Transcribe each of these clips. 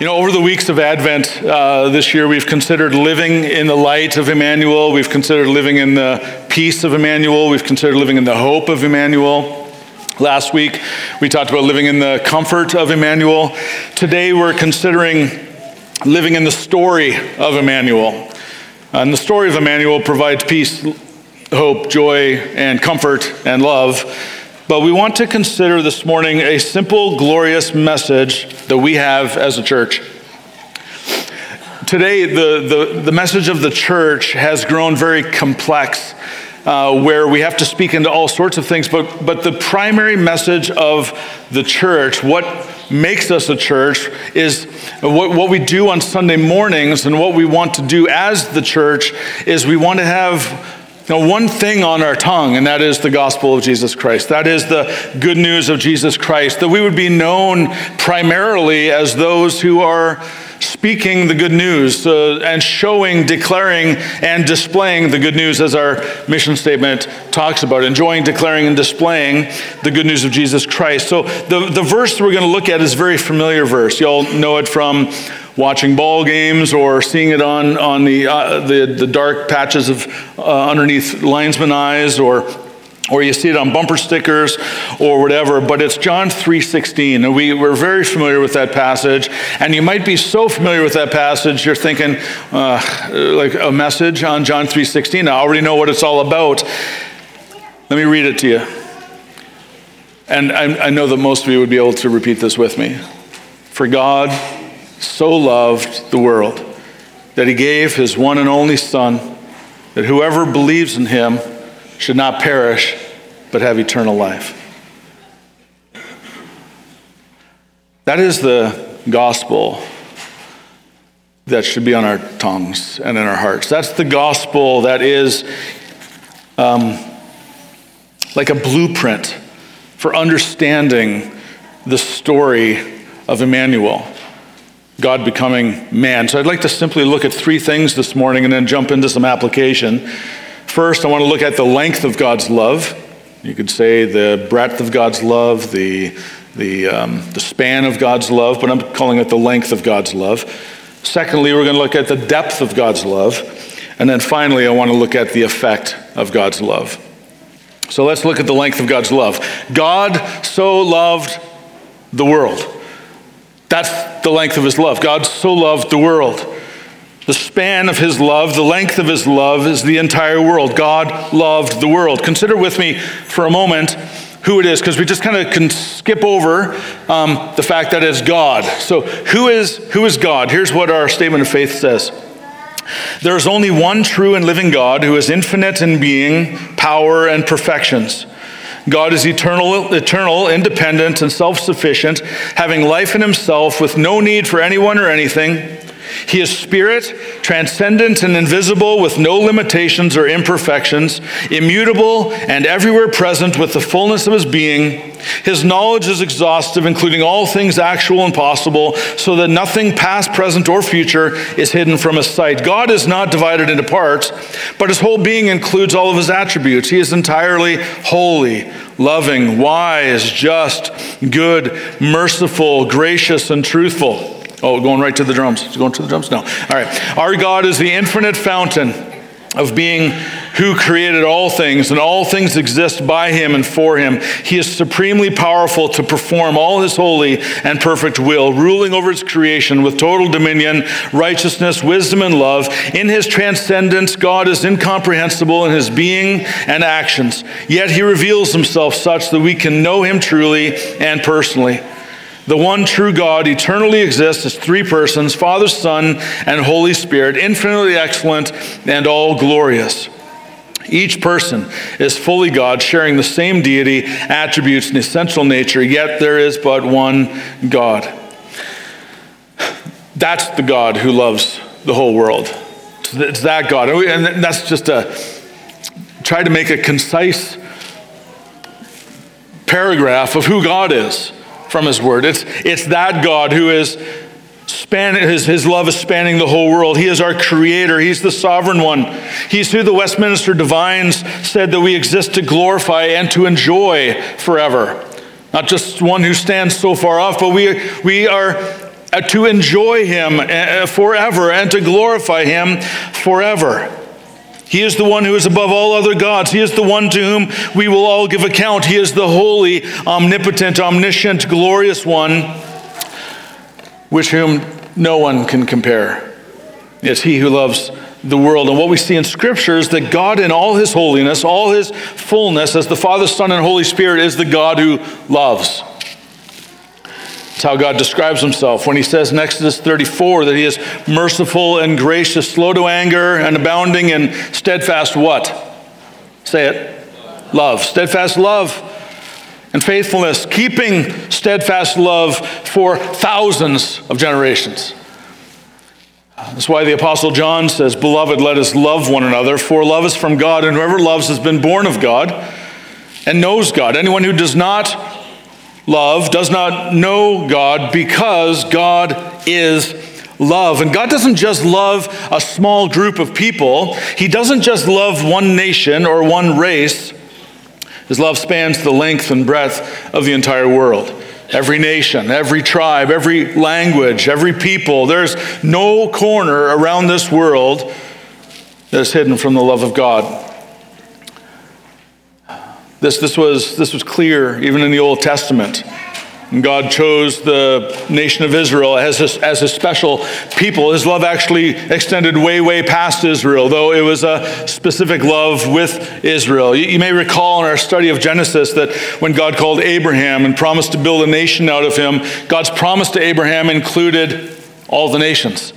You know, over the weeks of Advent uh, this year, we've considered living in the light of Emmanuel. We've considered living in the peace of Emmanuel. We've considered living in the hope of Emmanuel. Last week, we talked about living in the comfort of Emmanuel. Today, we're considering living in the story of Emmanuel. And the story of Emmanuel provides peace, hope, joy, and comfort and love. But we want to consider this morning a simple, glorious message that we have as a church. Today, the, the, the message of the church has grown very complex, uh, where we have to speak into all sorts of things. But, but the primary message of the church, what makes us a church, is what, what we do on Sunday mornings and what we want to do as the church is we want to have now, one thing on our tongue, and that is the gospel of Jesus Christ. That is the good news of Jesus Christ, that we would be known primarily as those who are speaking the good news uh, and showing, declaring, and displaying the good news, as our mission statement talks about. Enjoying, declaring, and displaying the good news of Jesus Christ. So, the, the verse we're going to look at is a very familiar verse. You all know it from watching ball games or seeing it on, on the, uh, the, the dark patches of uh, underneath linesman eyes or or you see it on bumper stickers or whatever but it's john 3.16 and we, we're very familiar with that passage. And you might be so familiar with that passage you're thinking uh, like a message on john 3.16 i already know what it's all about. Let me read it to you. And I, I know that most of you would be able to repeat this with me. For god so loved the world that he gave his one and only Son, that whoever believes in him should not perish, but have eternal life. That is the gospel that should be on our tongues and in our hearts. That's the gospel that is um, like a blueprint for understanding the story of Emmanuel. God becoming man. So I'd like to simply look at three things this morning and then jump into some application. First, I want to look at the length of God's love. You could say the breadth of God's love, the, the, um, the span of God's love, but I'm calling it the length of God's love. Secondly, we're going to look at the depth of God's love. And then finally, I want to look at the effect of God's love. So let's look at the length of God's love. God so loved the world. That's the length of his love. God so loved the world. The span of his love, the length of his love is the entire world. God loved the world. Consider with me for a moment who it is, because we just kind of can skip over um, the fact that it's God. So, who is, who is God? Here's what our statement of faith says. There is only one true and living God who is infinite in being, power, and perfections. God is eternal, eternal, independent, and self sufficient, having life in himself with no need for anyone or anything. He is spirit, transcendent and invisible, with no limitations or imperfections, immutable and everywhere present with the fullness of his being. His knowledge is exhaustive, including all things actual and possible, so that nothing past, present, or future is hidden from his sight. God is not divided into parts, but his whole being includes all of his attributes. He is entirely holy, loving, wise, just, good, merciful, gracious, and truthful. Oh, going right to the drums. Going to the drums now. All right. Our God is the infinite fountain of being who created all things, and all things exist by him and for him. He is supremely powerful to perform all his holy and perfect will, ruling over his creation with total dominion, righteousness, wisdom, and love. In his transcendence, God is incomprehensible in his being and actions, yet he reveals himself such that we can know him truly and personally. The one true God eternally exists as three persons Father, Son, and Holy Spirit, infinitely excellent and all glorious. Each person is fully God, sharing the same deity, attributes, and essential nature, yet there is but one God. That's the God who loves the whole world. It's that God. And that's just a try to make a concise paragraph of who God is from his word. It's, it's that God who is span, his, his love is spanning the whole world. He is our creator. He's the sovereign one. He's who the Westminster Divines said that we exist to glorify and to enjoy forever. Not just one who stands so far off, but we, we are uh, to enjoy him uh, forever and to glorify him forever. He is the one who is above all other gods. He is the one to whom we will all give account. He is the holy, omnipotent, omniscient, glorious one, with whom no one can compare. It's he who loves the world. And what we see in Scripture is that God, in all his holiness, all his fullness, as the Father, Son, and Holy Spirit, is the God who loves. It's how God describes himself when he says in Exodus 34 that he is merciful and gracious, slow to anger, and abounding in steadfast what? Say it. Love. Steadfast love and faithfulness, keeping steadfast love for thousands of generations. That's why the Apostle John says, Beloved, let us love one another, for love is from God, and whoever loves has been born of God and knows God. Anyone who does not love does not know God because God is love. And God doesn't just love a small group of people, He doesn't just love one nation or one race. His love spans the length and breadth of the entire world. Every nation, every tribe, every language, every people. There's no corner around this world that is hidden from the love of God. This, this, was, this was clear even in the Old Testament. And God chose the nation of Israel as his, as his special people. His love actually extended way, way past Israel, though it was a specific love with Israel. You, you may recall in our study of Genesis that when God called Abraham and promised to build a nation out of him, God's promise to Abraham included all the nations.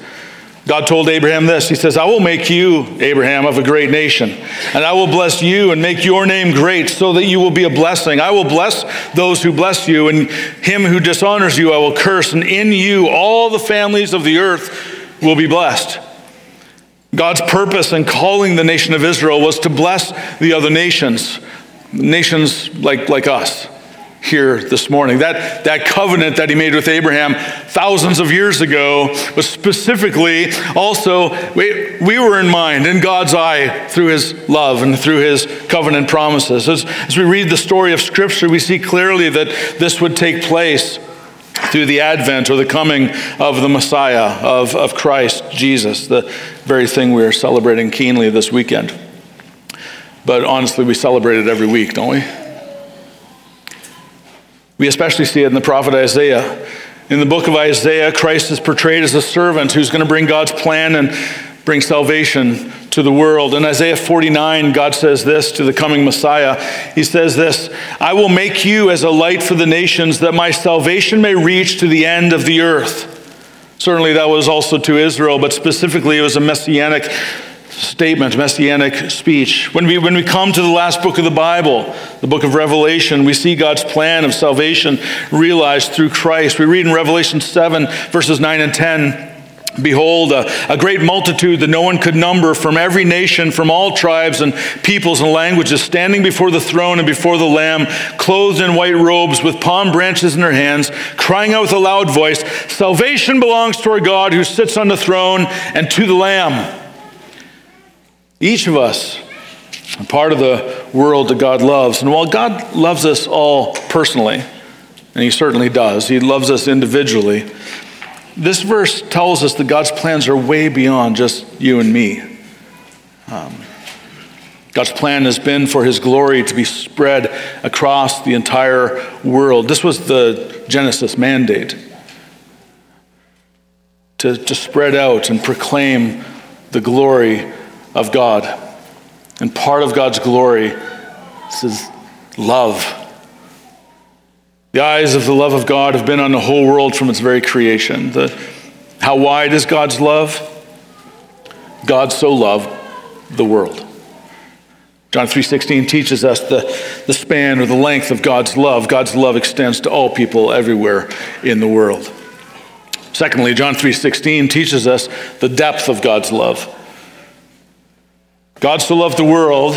God told Abraham this He says, I will make you, Abraham, of a great nation, and I will bless you and make your name great so that you will be a blessing. I will bless those who bless you, and him who dishonors you I will curse, and in you all the families of the earth will be blessed. God's purpose in calling the nation of Israel was to bless the other nations, nations like, like us here this morning. That, that covenant that he made with Abraham thousands of years ago was specifically also, we, we were in mind, in God's eye, through his love and through his covenant promises. As, as we read the story of Scripture, we see clearly that this would take place through the advent or the coming of the Messiah, of, of Christ Jesus, the very thing we are celebrating keenly this weekend. But honestly, we celebrate it every week, don't we? We especially see it in the prophet Isaiah. In the book of Isaiah, Christ is portrayed as a servant who's going to bring God's plan and bring salvation to the world. In Isaiah 49, God says this to the coming Messiah. He says this I will make you as a light for the nations, that my salvation may reach to the end of the earth. Certainly, that was also to Israel, but specifically, it was a messianic statement, messianic speech. When we, when we come to the last book of the Bible, the book of Revelation, we see God's plan of salvation realized through Christ. We read in Revelation 7, verses 9 and 10. Behold, a, a, great multitude that no one could number from every nation, from all tribes and peoples and languages, standing before the throne and before the Lamb, clothed in white robes, with palm branches in their hands, crying out with a loud voice Salvation belongs to our God who sits on the throne and to the Lamb. Each of us are part of the world that God loves. And while God loves us all personally, and He certainly does, He loves us individually, this verse tells us that God's plans are way beyond just you and me. Um, God's plan has been for His glory to be spread across the entire world. This was the Genesis mandate to, to spread out and proclaim the glory of God. And part of God's glory is love. The eyes of the love of God have been on the whole world from its very creation. The, how wide is God's love? God so loved the world. John 3:16 teaches us the, the span or the length of God's love. God's love extends to all people everywhere in the world. Secondly, John 3:16 teaches us the depth of God's love. God so loved the world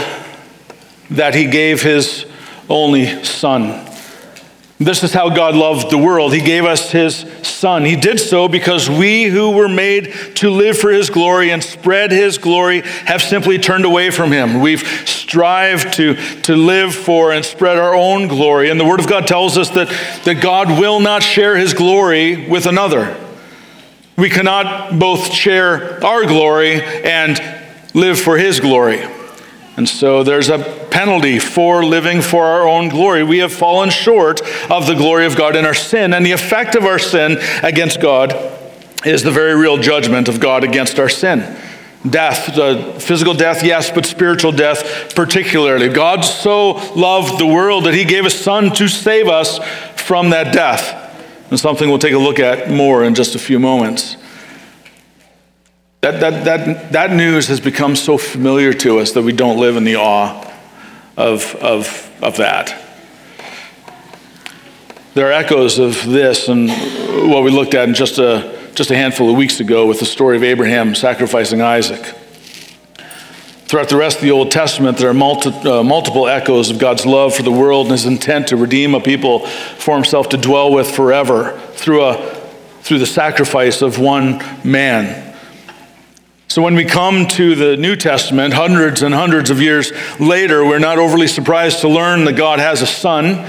that he gave his only son. This is how God loved the world. He gave us his son. He did so because we who were made to live for his glory and spread his glory have simply turned away from him. We've strived to, to live for and spread our own glory. And the word of God tells us that, that God will not share his glory with another. We cannot both share our glory and live for his glory. And so there's a penalty for living for our own glory. We have fallen short of the glory of God in our sin, and the effect of our sin against God is the very real judgment of God against our sin. Death, uh, physical death, yes, but spiritual death particularly. God so loved the world that he gave his son to save us from that death. And something we'll take a look at more in just a few moments. That, that, that, that news has become so familiar to us that we don't live in the awe of, of, of that. There are echoes of this and what we looked at in just a, just a handful of weeks ago with the story of Abraham sacrificing Isaac. Throughout the rest of the Old Testament, there are multi, uh, multiple echoes of God's love for the world and his intent to redeem a people for himself to dwell with forever through, a, through the sacrifice of one man. So when we come to the New Testament, hundreds and hundreds of years later, we're not overly surprised to learn that God has a son.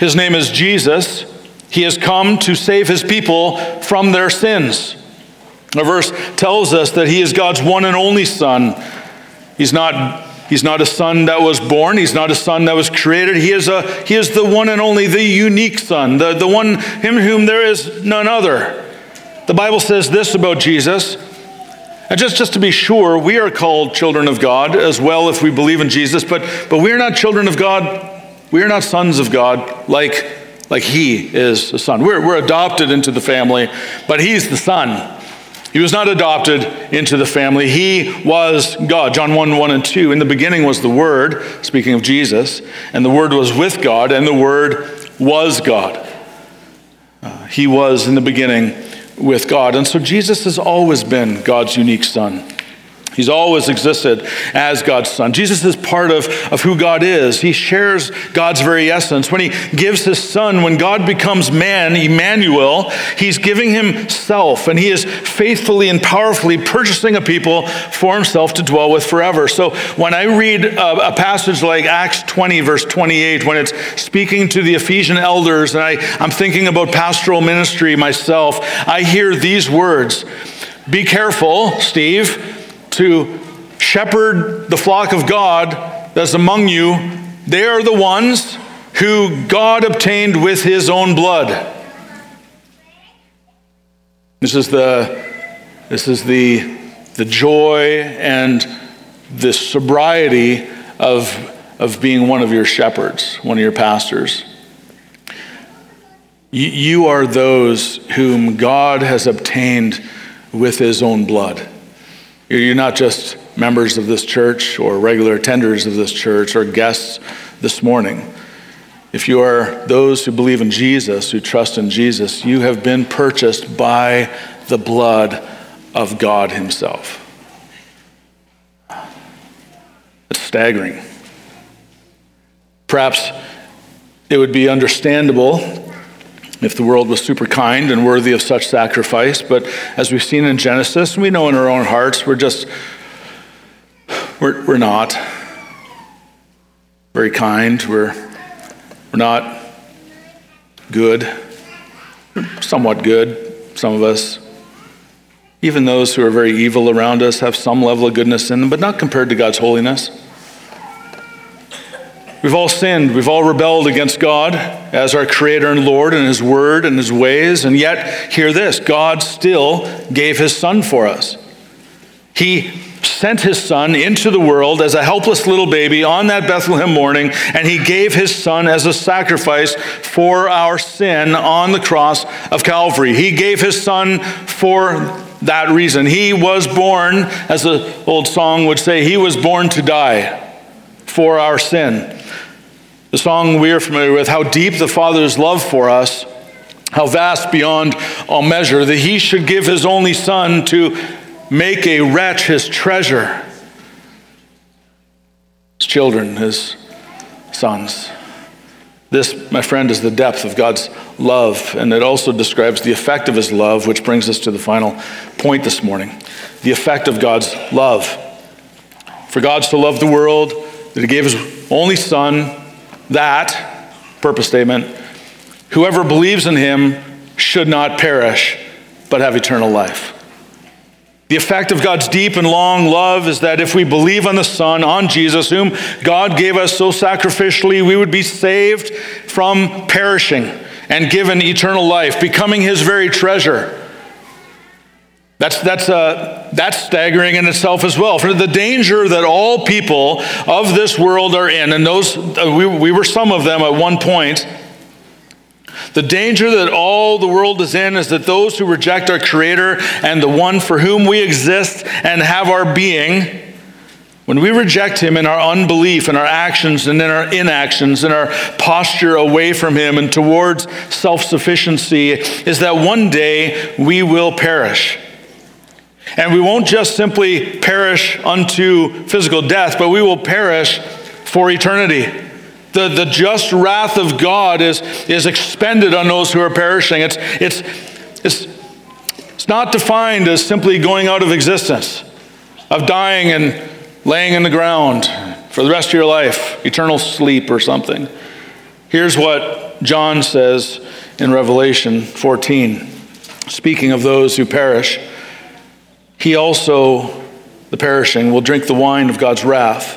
His name is Jesus. He has come to save his people from their sins. The verse tells us that he is God's one and only son. He's not, he's not a son that was born, he's not a son that was created. He is, a, he is the one and only, the unique son, the, the one, him whom there is none other. The Bible says this about Jesus and just, just to be sure, we are called children of God as well if we believe in Jesus, but, but we are not children of God. We are not sons of God like, like He is a son. We're, we're adopted into the family, but He's the Son. He was not adopted into the family. He was God. John 1 1 and 2. In the beginning was the Word, speaking of Jesus, and the Word was with God, and the Word was God. Uh, he was in the beginning with God. And so Jesus has always been God's unique son. He's always existed as God's son. Jesus is part of, of who God is. He shares God's very essence. When he gives his son, when God becomes man, Emmanuel, he's giving himself and he is faithfully and powerfully purchasing a people for himself to dwell with forever. So when I read a, a passage like Acts 20, verse 28, when it's speaking to the Ephesian elders, and I, I'm thinking about pastoral ministry myself, I hear these words Be careful, Steve to shepherd the flock of God that's among you, they are the ones who God obtained with his own blood. This is the, this is the, the joy and the sobriety of, of being one of your shepherds, one of your pastors. You, you are those whom God has obtained with his own blood. You're not just members of this church or regular attenders of this church or guests this morning. If you are those who believe in Jesus, who trust in Jesus, you have been purchased by the blood of God Himself. It's staggering. Perhaps it would be understandable if the world was super kind and worthy of such sacrifice. But as we've seen in Genesis, we know in our own hearts, we're just, we're, we're not very kind. We're, we're not good. We're somewhat good, some of us. Even those who are very evil around us have some level of goodness in them, but not compared to God's holiness. We've all sinned. We've all rebelled against God as our Creator and Lord and His Word and His ways. And yet, hear this God still gave His Son for us. He sent His Son into the world as a helpless little baby on that Bethlehem morning, and He gave His Son as a sacrifice for our sin on the cross of Calvary. He gave His Son for that reason. He was born, as the old song would say, He was born to die for our sin. The song we are familiar with, How Deep the Father's Love for Us, how vast beyond all measure, that He should give His only Son to make a wretch His treasure. His children, His sons. This, my friend, is the depth of God's love, and it also describes the effect of His love, which brings us to the final point this morning the effect of God's love. For God so loved the world that He gave His only Son that, purpose statement, whoever believes in him should not perish, but have eternal life. The effect of God's deep and long love is that if we believe on the Son, on Jesus, whom God gave us so sacrificially, we would be saved from perishing and given eternal life, becoming his very treasure. That's, that's, uh, that's staggering in itself as well. For the danger that all people of this world are in, and those, uh, we, we were some of them at one point, the danger that all the world is in is that those who reject our Creator and the one for whom we exist and have our being, when we reject Him in our unbelief, in our actions, and in our inactions, in our posture away from Him and towards self sufficiency, is that one day we will perish. And we won't just simply perish unto physical death, but we will perish for eternity. The, the just wrath of God is, is expended on those who are perishing. It's, it's, it's, it's not defined as simply going out of existence, of dying and laying in the ground for the rest of your life, eternal sleep or something. Here's what John says in Revelation 14, speaking of those who perish. He also, the perishing, will drink the wine of God's wrath,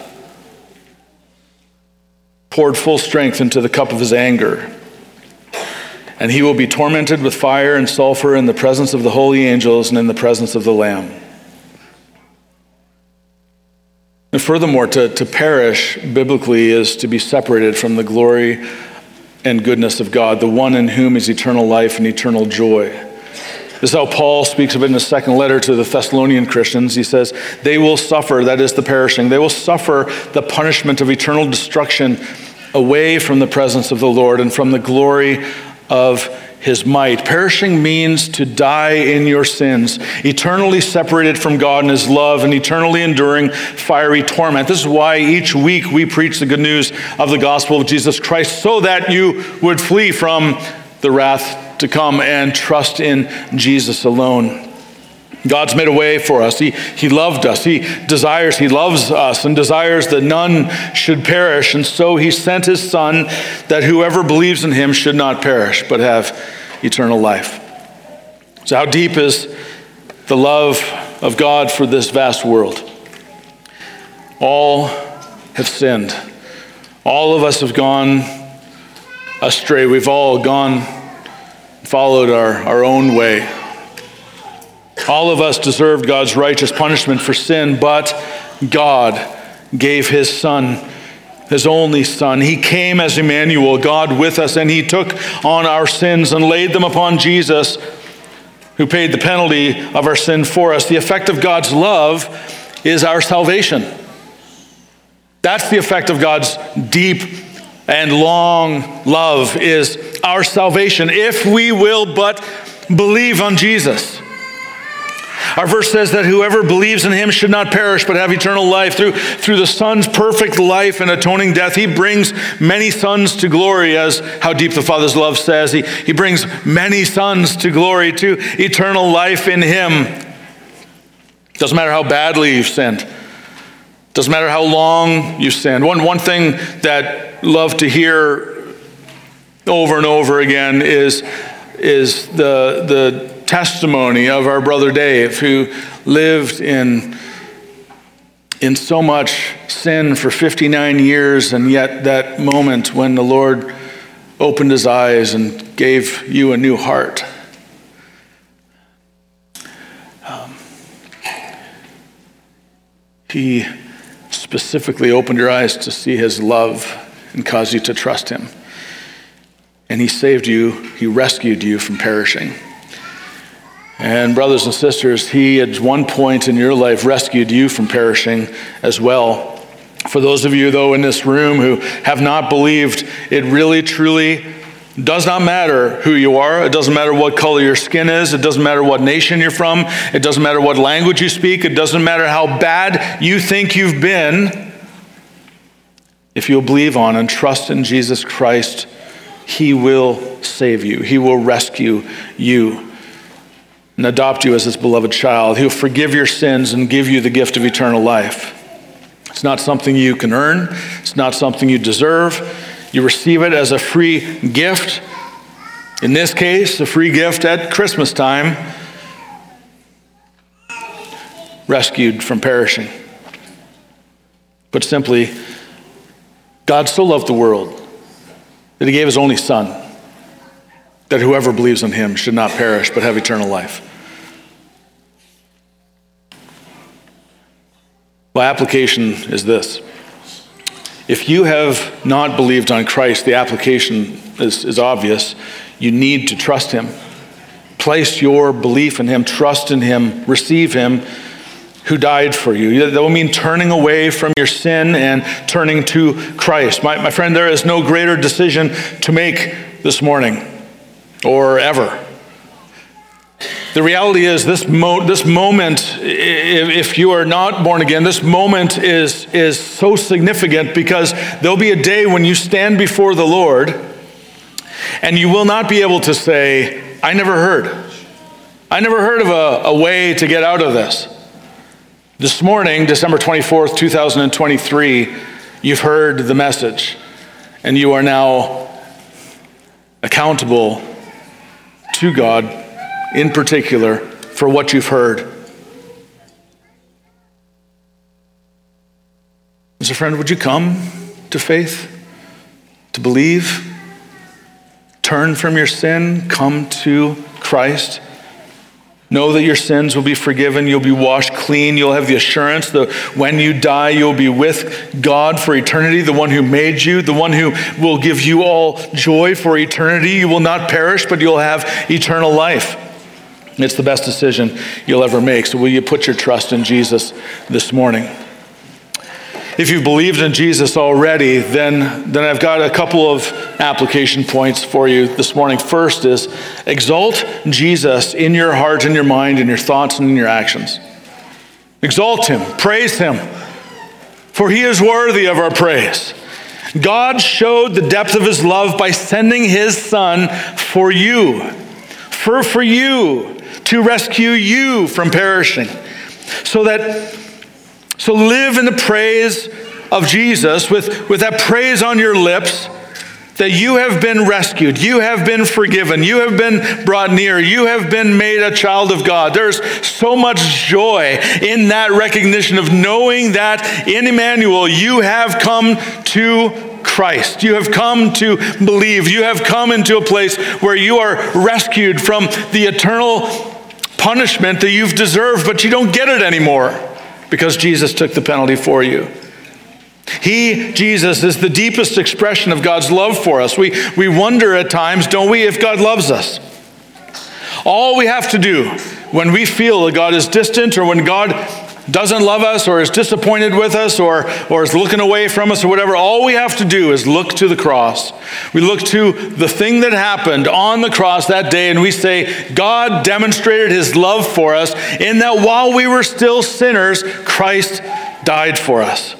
poured full strength into the cup of his anger. And he will be tormented with fire and sulfur in the presence of the holy angels and in the presence of the Lamb. And furthermore, to, to perish biblically is to be separated from the glory and goodness of God, the one in whom is eternal life and eternal joy. This is how Paul speaks of it in his second letter to the Thessalonian Christians. He says, They will suffer, that is the perishing, they will suffer the punishment of eternal destruction away from the presence of the Lord and from the glory of his might. Perishing means to die in your sins, eternally separated from God and his love, and eternally enduring fiery torment. This is why each week we preach the good news of the gospel of Jesus Christ, so that you would flee from the wrath to come and trust in Jesus alone. God's made a way for us. He, he loved us. He desires, He loves us and desires that none should perish. And so He sent His Son that whoever believes in Him should not perish, but have eternal life. So, how deep is the love of God for this vast world? All have sinned. All of us have gone astray. We've all gone followed our, our own way. All of us deserved God's righteous punishment for sin, but God gave his son, his only son. He came as Emmanuel, God with us, and he took on our sins and laid them upon Jesus, who paid the penalty of our sin for us. The effect of God's love is our salvation. That's the effect of God's deep and long love is our salvation if we will but believe on Jesus. Our verse says that whoever believes in him should not perish but have eternal life. Through, through the Son's perfect life and atoning death, he brings many sons to glory, as how deep the Father's love says. He, he brings many sons to glory, to eternal life in him. Doesn't matter how badly you've sinned. Doesn't matter how long you've sinned. One, one thing that love to hear over and over again is, is the, the testimony of our brother Dave, who lived in, in so much sin for 59 years, and yet that moment when the Lord opened his eyes and gave you a new heart. Um, he specifically opened your eyes to see his love and caused you to trust him and he saved you, he rescued you from perishing. And, brothers and sisters, he at one point in your life rescued you from perishing as well. For those of you, though, in this room who have not believed, it really, truly does not matter who you are. It doesn't matter what color your skin is. It doesn't matter what nation you're from. It doesn't matter what language you speak. It doesn't matter how bad you think you've been. If you'll believe on and trust in Jesus Christ, he will save you, He will rescue you and adopt you as His beloved child. He'll forgive your sins and give you the gift of eternal life. It's not something you can earn, it's not something you deserve. You receive it as a free gift. In this case, a free gift at Christmas time rescued from perishing. But simply, God so loved the world that he gave his only Son, that whoever believes in him should not perish but have eternal life. My application is this. If you have not believed on Christ, the application is, is obvious. You need to trust him. Place your belief in him, trust in him, receive him who died for you. That will mean turning away from your sin and turning to Christ. My, my friend, there is no greater decision to make this morning or ever. The reality is, this, mo- this moment, if you are not born again, this moment is, is so significant because there'll be a day when you stand before the Lord and you will not be able to say, I never heard. I never heard of a, a way to get out of this. This morning, December 24th, 2023, you've heard the message, and you are now accountable to God in particular for what you've heard. Mr. Friend, would you come to faith, to believe, turn from your sin, come to Christ? Know that your sins will be forgiven. You'll be washed clean. You'll have the assurance that when you die, you'll be with God for eternity, the one who made you, the one who will give you all joy for eternity. You will not perish, but you'll have eternal life. It's the best decision you'll ever make. So, will you put your trust in Jesus this morning? If you've believed in Jesus already, then, then I've got a couple of application points for you this morning. First is exalt Jesus in your heart and your mind, in your thoughts and in your actions. Exalt him, praise him, for he is worthy of our praise. God showed the depth of his love by sending his son for you, for, for you, to rescue you from perishing, so that so live in the praise of Jesus with, with that praise on your lips that you have been rescued, you have been forgiven, you have been brought near, you have been made a child of God. There's so much joy in that recognition of knowing that in Emmanuel you have come to Christ. You have come to believe. You have come into a place where you are rescued from the eternal punishment that you've deserved, but you don't get it anymore because Jesus took the penalty for you. He, Jesus, is the deepest expression of God's love for us. We, we wonder at times, don't we, if God loves us? All we have to do when we feel that God is distant or when God doesn't love us or is disappointed with us or, or is looking away from us or whatever, all we have to do is look to the cross. We look to the thing that happened on the cross that day and we say, God demonstrated his love for us in that while we were still sinners, Christ died for us.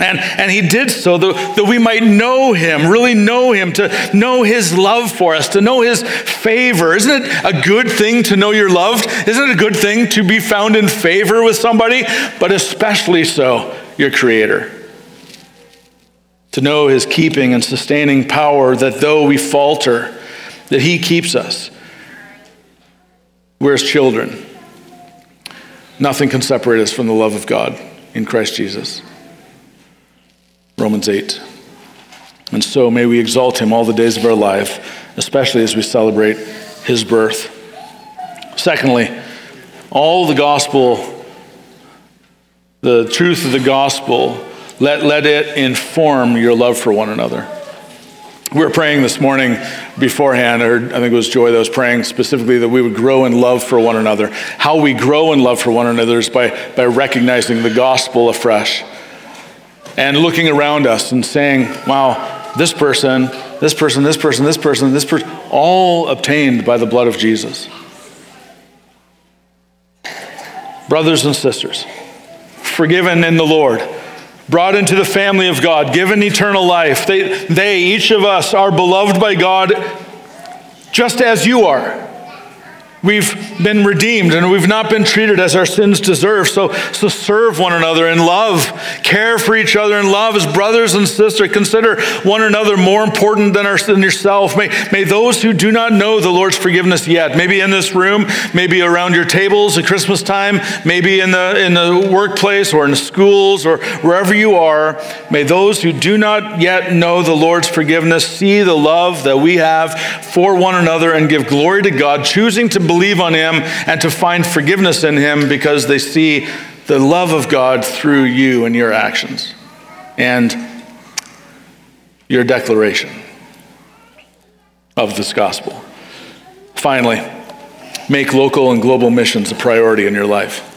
And, and he did so that, that we might know him, really know him, to know his love for us, to know his favor. Isn't it a good thing to know you're loved? Isn't it a good thing to be found in favor with somebody? But especially so, your creator. To know his keeping and sustaining power, that though we falter, that he keeps us. We're his children. Nothing can separate us from the love of God in Christ Jesus. Romans 8. And so may we exalt him all the days of our life, especially as we celebrate his birth. Secondly, all the gospel, the truth of the gospel, let, let it inform your love for one another. We were praying this morning beforehand. I, heard, I think it was Joy that was praying specifically that we would grow in love for one another. How we grow in love for one another is by, by recognizing the gospel afresh and looking around us and saying, wow, this person, this person, this person, this person, this person, all obtained by the blood of Jesus. Brothers and sisters, forgiven in the Lord, brought into the family of God, given eternal life. They, they, each of us, are beloved by God just as you are. We've been redeemed and we've not been treated as our sins deserve. So, so serve one another in love. Care for each other in love as brothers and sisters. Consider one another more important than, our, than yourself. May, may those who do not know the Lord's forgiveness yet, maybe in this room, maybe around your tables at Christmas time, maybe in the, in the workplace or in the schools or wherever you are, may those who do not yet know the Lord's forgiveness see the love that we have for one another and give glory to God, choosing to believe believe on Him and to find forgiveness in Him because they see the love of God through you and your actions and your declaration of this gospel. Finally, make local and global missions a priority in your life.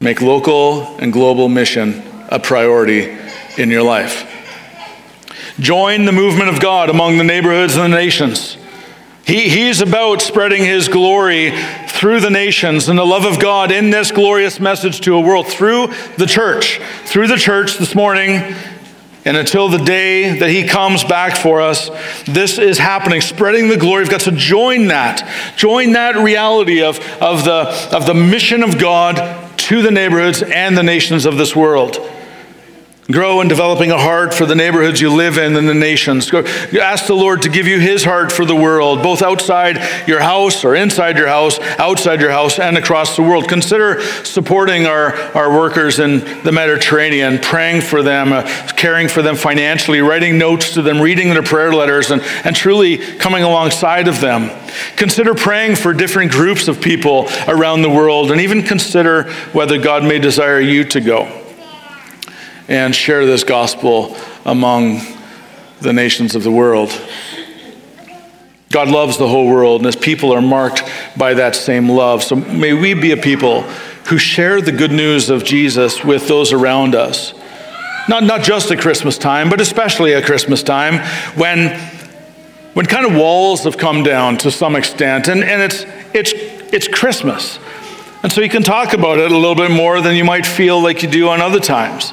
Make local and global mission a priority in your life. Join the movement of God among the neighborhoods and the nations. He, he's about spreading his glory through the nations and the love of God in this glorious message to a world through the church. Through the church this morning, and until the day that he comes back for us, this is happening, spreading the glory. We've got to join that, join that reality of, of, the, of the mission of God to the neighborhoods and the nations of this world. Grow in developing a heart for the neighborhoods you live in and the nations. Ask the Lord to give you his heart for the world, both outside your house or inside your house, outside your house, and across the world. Consider supporting our, our workers in the Mediterranean, praying for them, uh, caring for them financially, writing notes to them, reading their prayer letters, and, and truly coming alongside of them. Consider praying for different groups of people around the world, and even consider whether God may desire you to go and share this gospel among the nations of the world. God loves the whole world, and his people are marked by that same love. So may we be a people who share the good news of Jesus with those around us. Not, not just at Christmas time, but especially at Christmas time when, when kind of walls have come down to some extent, and, and it's, it's, it's Christmas. And so you can talk about it a little bit more than you might feel like you do on other times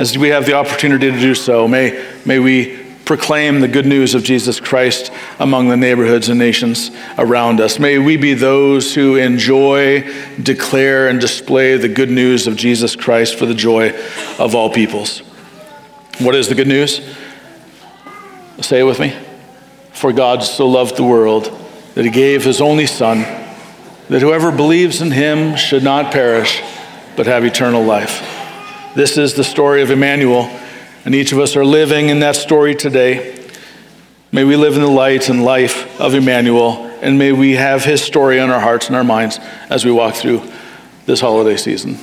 as we have the opportunity to do so, may, may we proclaim the good news of Jesus Christ among the neighborhoods and nations around us. May we be those who enjoy, declare, and display the good news of Jesus Christ for the joy of all peoples. What is the good news? Say it with me. For God so loved the world that he gave his only Son, that whoever believes in him should not perish, but have eternal life. This is the story of Emmanuel, and each of us are living in that story today. May we live in the light and life of Emmanuel, and may we have his story on our hearts and our minds as we walk through this holiday season.